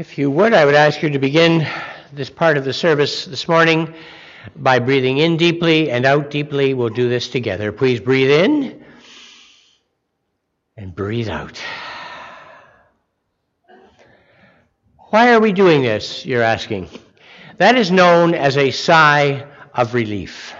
If you would, I would ask you to begin this part of the service this morning by breathing in deeply and out deeply. We'll do this together. Please breathe in and breathe out. Why are we doing this, you're asking? That is known as a sigh of relief.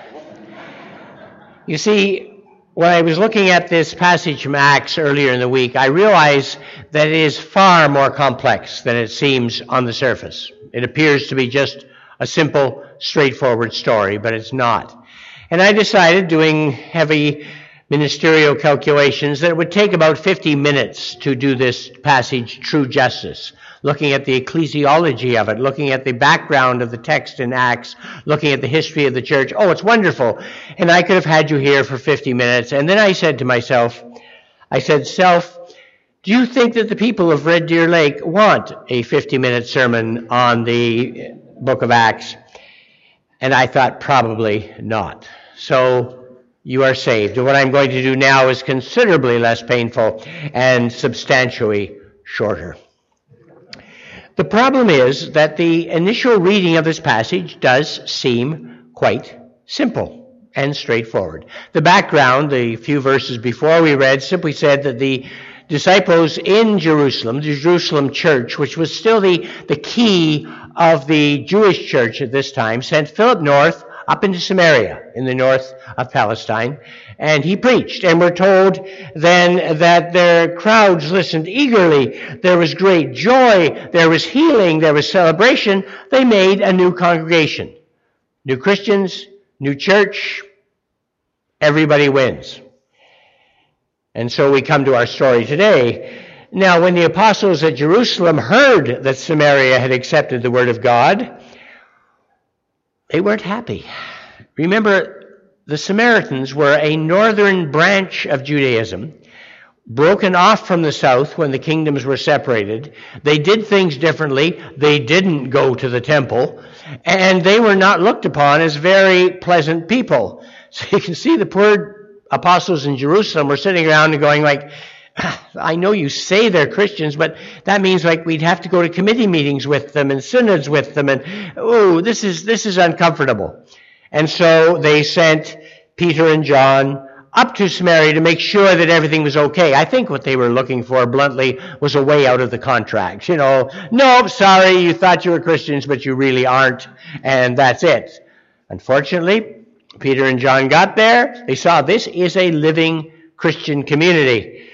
You see, when I was looking at this passage from Acts earlier in the week, I realized that it is far more complex than it seems on the surface. It appears to be just a simple, straightforward story, but it's not. And I decided, doing heavy ministerial calculations, that it would take about 50 minutes to do this passage true justice looking at the ecclesiology of it, looking at the background of the text in Acts, looking at the history of the church. Oh, it's wonderful. And I could have had you here for 50 minutes. And then I said to myself, I said, Self, do you think that the people of Red Deer Lake want a 50 minute sermon on the book of Acts? And I thought, probably not. So you are saved. What I'm going to do now is considerably less painful and substantially shorter. The problem is that the initial reading of this passage does seem quite simple and straightforward. The background, the few verses before we read, simply said that the disciples in Jerusalem, the Jerusalem church, which was still the, the key of the Jewish church at this time, sent Philip north up into Samaria in the north of Palestine and he preached. And we're told then that their crowds listened eagerly. There was great joy. There was healing. There was celebration. They made a new congregation. New Christians, new church. Everybody wins. And so we come to our story today. Now, when the apostles at Jerusalem heard that Samaria had accepted the word of God, they weren't happy. Remember, the Samaritans were a northern branch of Judaism, broken off from the south when the kingdoms were separated. They did things differently. They didn't go to the temple, and they were not looked upon as very pleasant people. So you can see the poor apostles in Jerusalem were sitting around and going like, I know you say they're Christians, but that means like we'd have to go to committee meetings with them and synods with them, and oh, this is this is uncomfortable. And so they sent Peter and John up to Samaria to make sure that everything was okay. I think what they were looking for, bluntly, was a way out of the contract. You know, nope, sorry, you thought you were Christians, but you really aren't, and that's it. Unfortunately, Peter and John got there. They saw this is a living Christian community.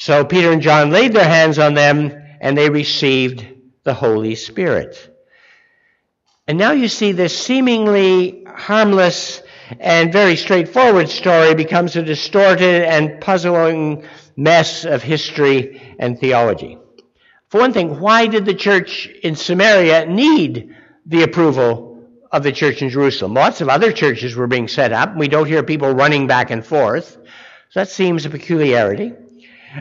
So Peter and John laid their hands on them, and they received the Holy Spirit. And now you see this seemingly harmless and very straightforward story becomes a distorted and puzzling mess of history and theology. For one thing, why did the church in Samaria need the approval of the church in Jerusalem? Lots of other churches were being set up. We don't hear people running back and forth. So that seems a peculiarity.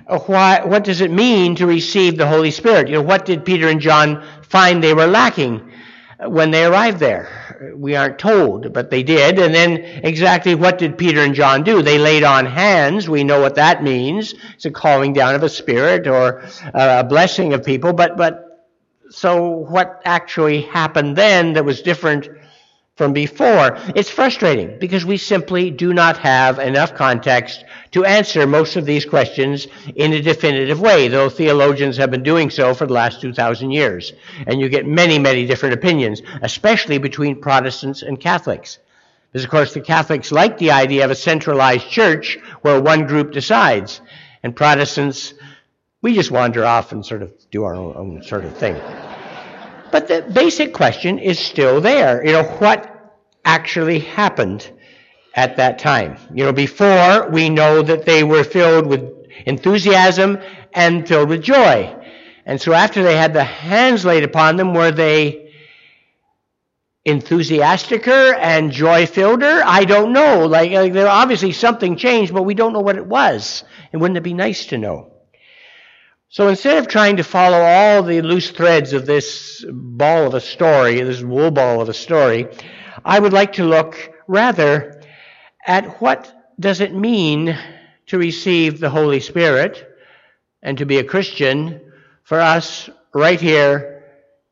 Uh, why, what does it mean to receive the Holy Spirit? You know, what did Peter and John find they were lacking? Uh, when they arrived there. We aren't told, but they did. And then exactly what did Peter and John do? They laid on hands. We know what that means. It's a calling down of a spirit or uh, a blessing of people. But, but, so what actually happened then that was different from before? It's frustrating because we simply do not have enough context to answer most of these questions in a definitive way, though theologians have been doing so for the last 2,000 years. And you get many, many different opinions, especially between Protestants and Catholics. Because, of course, the Catholics like the idea of a centralized church where one group decides. And Protestants, we just wander off and sort of do our own, own sort of thing. But the basic question is still there. You know, what actually happened at that time. You know, before we know that they were filled with enthusiasm and filled with joy. And so after they had the hands laid upon them, were they enthusiasticer and joy filleder? I don't know. Like, like there obviously something changed, but we don't know what it was. And wouldn't it be nice to know? So instead of trying to follow all the loose threads of this ball of a story, this wool ball of a story, I would like to look rather at what does it mean to receive the Holy Spirit and to be a Christian for us right here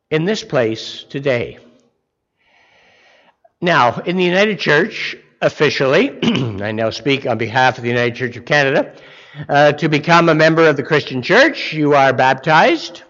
in this place today. Now, in the United Church, officially, I now speak on behalf of the United Church of Canada, uh, to become a member of the Christian Church, you are baptized,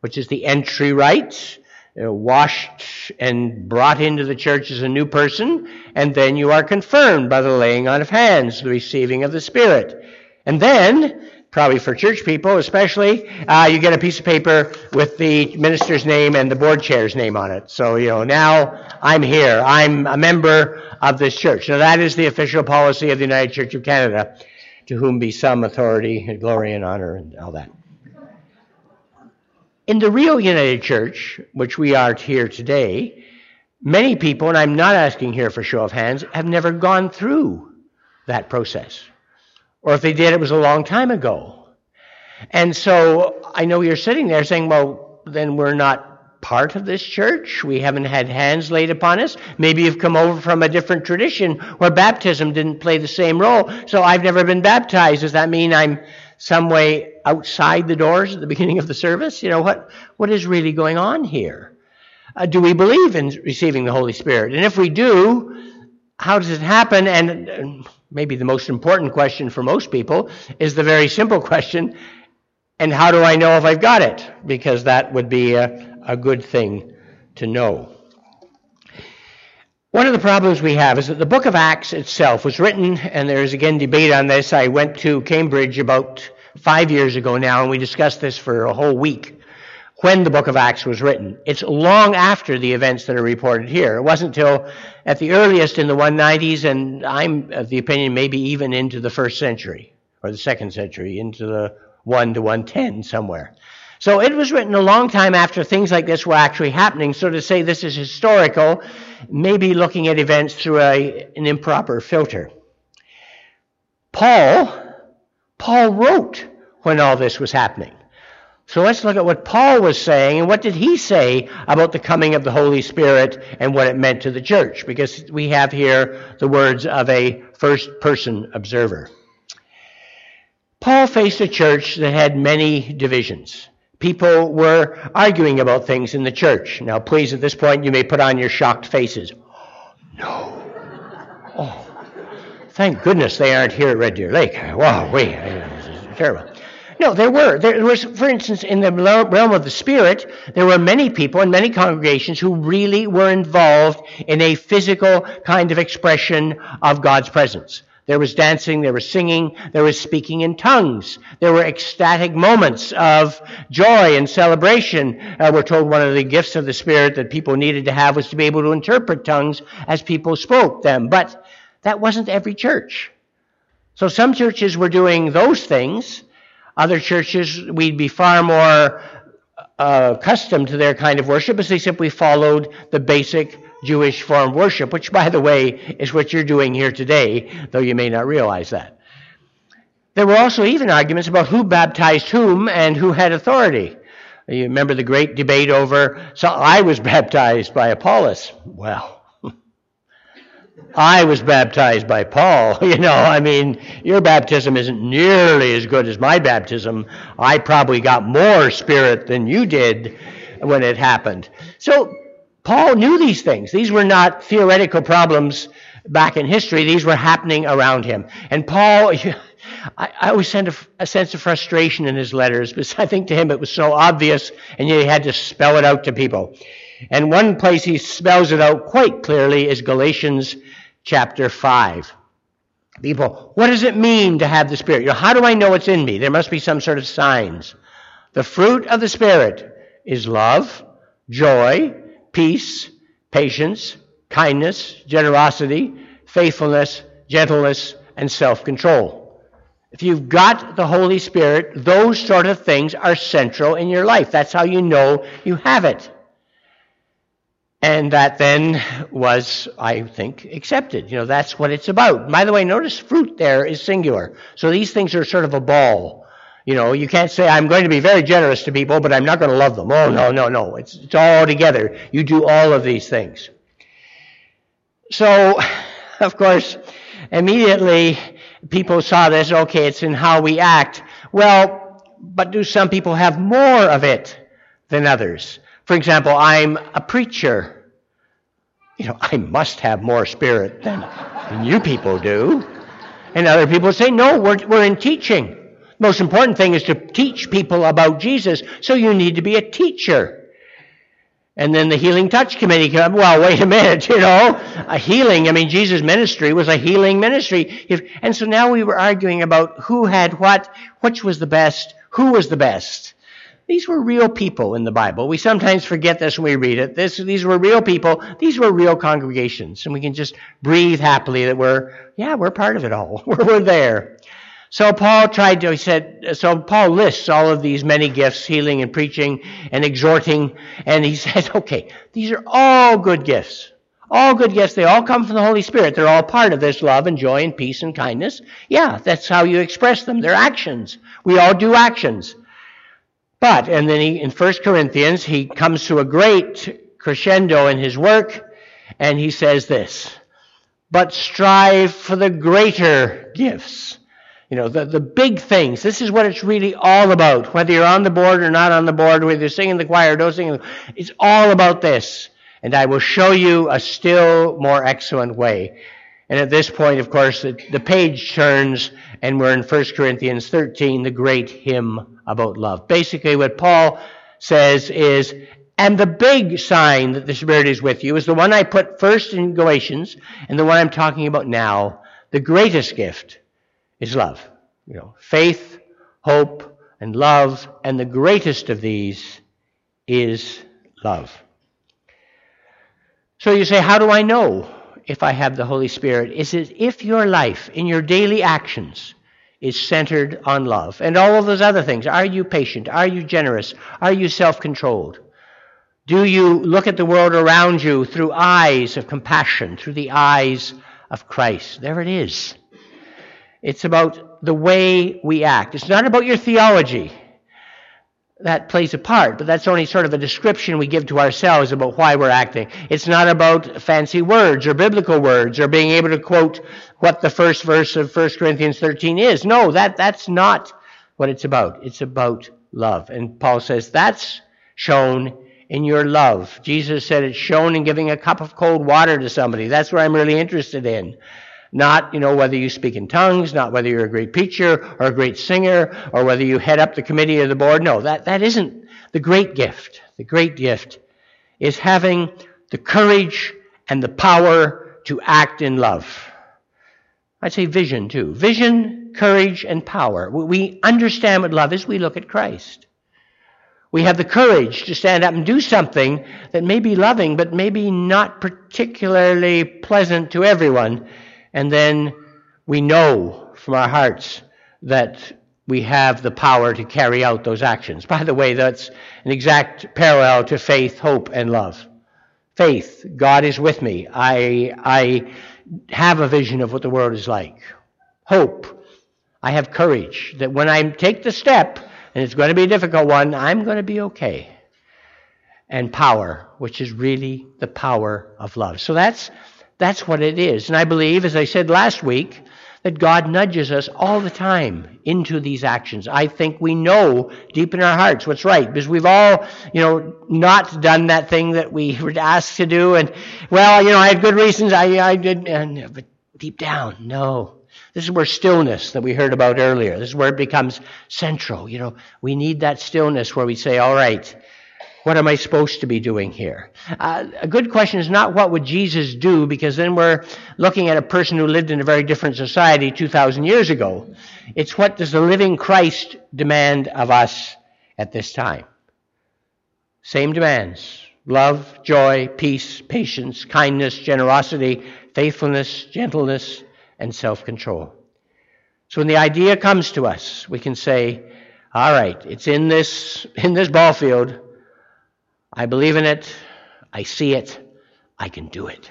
which is the entry rite, uh, washed and brought into the church as a new person, and then you are confirmed by the laying on of hands, the receiving of the Spirit. And then probably for church people especially, uh, you get a piece of paper with the minister's name and the board chair's name on it. So, you know, now I'm here. I'm a member of this church. Now, that is the official policy of the United Church of Canada, to whom be some authority and glory and honor and all that. In the real United Church, which we are here today, many people, and I'm not asking here for show of hands, have never gone through that process. Or if they did, it was a long time ago. And so I know you're sitting there saying, well, then we're not part of this church. We haven't had hands laid upon us. Maybe you've come over from a different tradition where baptism didn't play the same role. So I've never been baptized. Does that mean I'm some way outside the doors at the beginning of the service? You know, what, what is really going on here? Uh, do we believe in receiving the Holy Spirit? And if we do, how does it happen? And maybe the most important question for most people is the very simple question and how do I know if I've got it? Because that would be a, a good thing to know. One of the problems we have is that the book of Acts itself was written, and there is again debate on this. I went to Cambridge about five years ago now, and we discussed this for a whole week when the book of Acts was written. It's long after the events that are reported here. It wasn't until at the earliest in the 190s, and I'm of the opinion maybe even into the first century or the second century, into the 1 to 110 somewhere. So it was written a long time after things like this were actually happening. So to say this is historical, maybe looking at events through a, an improper filter. Paul, Paul wrote when all this was happening. So let's look at what Paul was saying and what did he say about the coming of the Holy Spirit and what it meant to the church, because we have here the words of a first person observer. Paul faced a church that had many divisions. People were arguing about things in the church. Now, please, at this point, you may put on your shocked faces. No. Oh, thank goodness they aren't here at Red Deer Lake. Wow, wait, terrible. No, there were. There was, for instance, in the realm of the Spirit, there were many people and many congregations who really were involved in a physical kind of expression of God's presence. There was dancing, there was singing, there was speaking in tongues. There were ecstatic moments of joy and celebration. Uh, we're told one of the gifts of the Spirit that people needed to have was to be able to interpret tongues as people spoke them. But that wasn't every church. So some churches were doing those things, other churches, we'd be far more uh, accustomed to their kind of worship as they simply followed the basic Jewish form worship, which, by the way, is what you're doing here today, though you may not realize that. There were also even arguments about who baptized whom and who had authority. You remember the great debate over, so I was baptized by Apollos. Well, I was baptized by Paul. You know, I mean, your baptism isn't nearly as good as my baptism. I probably got more spirit than you did when it happened. So, Paul knew these things. These were not theoretical problems back in history, these were happening around him. And Paul, I, always send a, a, sense of frustration in his letters because I think to him it was so obvious and yet he had to spell it out to people. And one place he spells it out quite clearly is Galatians chapter 5. People, what does it mean to have the Spirit? You know, how do I know it's in me? There must be some sort of signs. The fruit of the Spirit is love, joy, peace, patience, kindness, generosity, faithfulness, gentleness, and self control. If you've got the Holy Spirit, those sort of things are central in your life. That's how you know you have it. And that then was, I think, accepted. You know, that's what it's about. By the way, notice fruit there is singular. So these things are sort of a ball. You know, you can't say, I'm going to be very generous to people, but I'm not going to love them. Oh, no, no, no. It's, it's all together. You do all of these things. So, of course, immediately people saw this, okay, it's in how we act. Well, but do some people have more of it than others? For example, I'm a preacher. You know, I must have more spirit than, than you people do. And other people say, no, we're, we're in teaching. Most important thing is to teach people about Jesus, so you need to be a teacher. And then the Healing Touch Committee came up, well, wait a minute, you know, a healing, I mean, Jesus' ministry was a healing ministry. If, and so now we were arguing about who had what, which was the best, who was the best. These were real people in the Bible. We sometimes forget this when we read it. This, these were real people. These were real congregations. And we can just breathe happily that we're, yeah, we're part of it all. we're there. So Paul tried to, he said, so Paul lists all of these many gifts, healing and preaching and exhorting, and he said, okay, these are all good gifts. All good gifts. They all come from the Holy Spirit. They're all part of this love and joy and peace and kindness. Yeah, that's how you express them. They're actions. We all do actions. But, and then he, in 1 Corinthians, he comes to a great crescendo in his work, and he says this, but strive for the greater gifts you know, the, the big things. This is what it's really all about. Whether you're on the board or not on the board, whether you're singing the choir or don't sing, it's all about this. And I will show you a still more excellent way. And at this point, of course, the, the page turns and we're in 1 Corinthians 13, the great hymn about love. Basically, what Paul says is, and the big sign that the Spirit is with you is the one I put first in Galatians and the one I'm talking about now, the greatest gift is love. You know, faith, hope, and love, and the greatest of these is love. So you say, how do I know if I have the Holy Spirit? Is it if your life, in your daily actions, is centered on love and all of those other things. Are you patient? Are you generous? Are you self controlled? Do you look at the world around you through eyes of compassion, through the eyes of Christ? There it is. It's about the way we act. It's not about your theology. That plays a part, but that's only sort of a description we give to ourselves about why we're acting. It's not about fancy words or biblical words or being able to quote what the first verse of 1 Corinthians 13 is. No, that, that's not what it's about. It's about love. And Paul says that's shown in your love. Jesus said it's shown in giving a cup of cold water to somebody. That's what I'm really interested in. Not, you know, whether you speak in tongues, not whether you're a great preacher or a great singer or whether you head up the committee or the board. No, that, that isn't the great gift. The great gift is having the courage and the power to act in love. I'd say vision too. Vision, courage, and power. We understand what love is. We look at Christ. We have the courage to stand up and do something that may be loving, but maybe not particularly pleasant to everyone. And then we know from our hearts that we have the power to carry out those actions. By the way, that's an exact parallel to faith, hope, and love. Faith, God is with me. I, I have a vision of what the world is like. Hope, I have courage that when I take the step, and it's going to be a difficult one, I'm going to be okay. And power, which is really the power of love. So that's that's what it is. And I believe, as I said last week, that God nudges us all the time into these actions. I think we know deep in our hearts what's right because we've all, you know, not done that thing that we were asked to do. And, well, you know, I had good reasons. I, I did, and, but deep down, no. This is where stillness that we heard about earlier, this is where it becomes central. You know, we need that stillness where we say, all right, what am I supposed to be doing here? Uh, a good question is not what would Jesus do, because then we're looking at a person who lived in a very different society 2,000 years ago. It's what does the living Christ demand of us at this time? Same demands love, joy, peace, patience, kindness, generosity, faithfulness, gentleness, and self control. So when the idea comes to us, we can say, all right, it's in this, in this ball field. I believe in it. I see it. I can do it.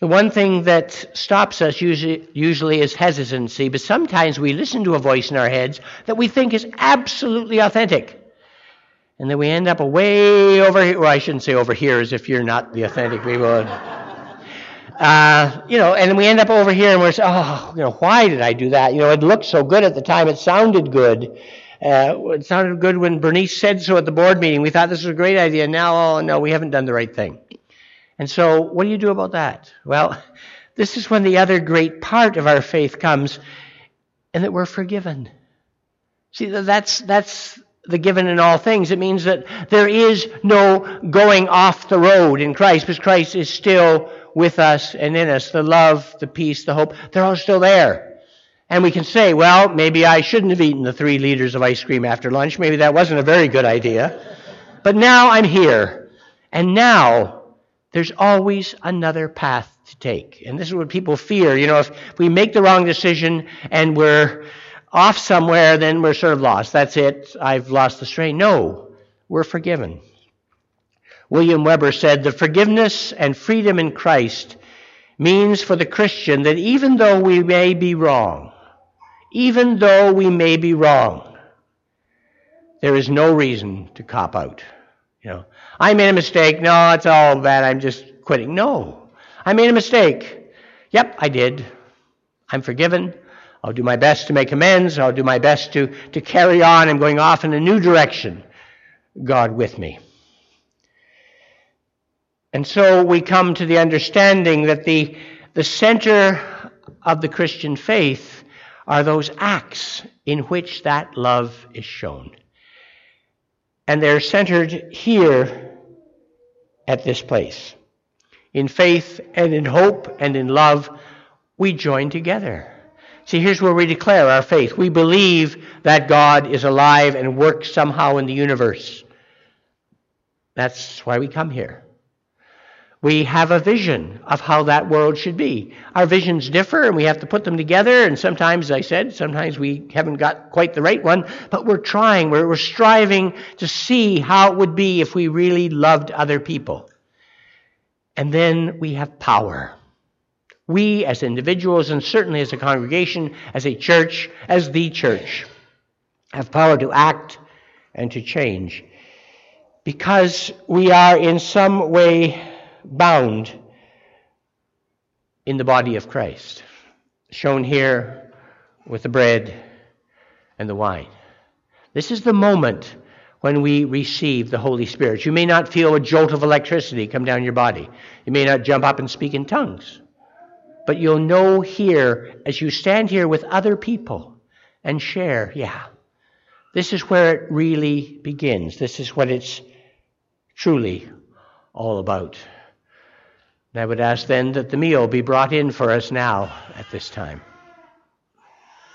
The one thing that stops us usually, usually, is hesitancy, but sometimes we listen to a voice in our heads that we think is absolutely authentic. And then we end up way over here. Well, I shouldn't say over here as if you're not the authentic people. Uh, you know, and then we end up over here and we're saying, oh, you know, why did I do that? You know, it looked so good at the time. It sounded good. Uh, it sounded good when Bernice said so at the board meeting. We thought this was a great idea. Now, oh, no, we haven't done the right thing. And so, what do you do about that? Well, this is when the other great part of our faith comes, and that we're forgiven. See, that's, that's the given in all things. It means that there is no going off the road in Christ, because Christ is still with us and in us. The love, the peace, the hope, they're all still there. And we can say, well, maybe I shouldn't have eaten the three liters of ice cream after lunch. Maybe that wasn't a very good idea. But now I'm here. And now there's always another path to take. And this is what people fear. You know, if we make the wrong decision and we're off somewhere, then we're sort of lost. That's it. I've lost the strain. No, we're forgiven. William Weber said, The forgiveness and freedom in Christ means for the Christian that even though we may be wrong, even though we may be wrong, there is no reason to cop out. You know, I made a mistake. No, it's all bad. I'm just quitting. No, I made a mistake. Yep, I did. I'm forgiven. I'll do my best to make amends. I'll do my best to, to carry on. I'm going off in a new direction. God with me. And so we come to the understanding that the, the center of the Christian faith are those acts in which that love is shown. And they're centered here at this place. In faith and in hope and in love, we join together. See, here's where we declare our faith. We believe that God is alive and works somehow in the universe. That's why we come here. We have a vision of how that world should be. Our visions differ and we have to put them together. And sometimes, I said, sometimes we haven't got quite the right one, but we're trying, we're, we're striving to see how it would be if we really loved other people. And then we have power we as individuals and certainly as a congregation, as a church, as the church, have power to act and to change because we are in some way bound in the body of Christ, shown here with the bread and the wine. This is the moment when we receive the Holy Spirit. You may not feel a jolt of electricity come down your body. You may not jump up and speak in tongues. But you'll know here, as you stand here with other people and share, yeah, this is where it really begins. This is what it's truly all about. And I would ask then that the meal be brought in for us now at this time.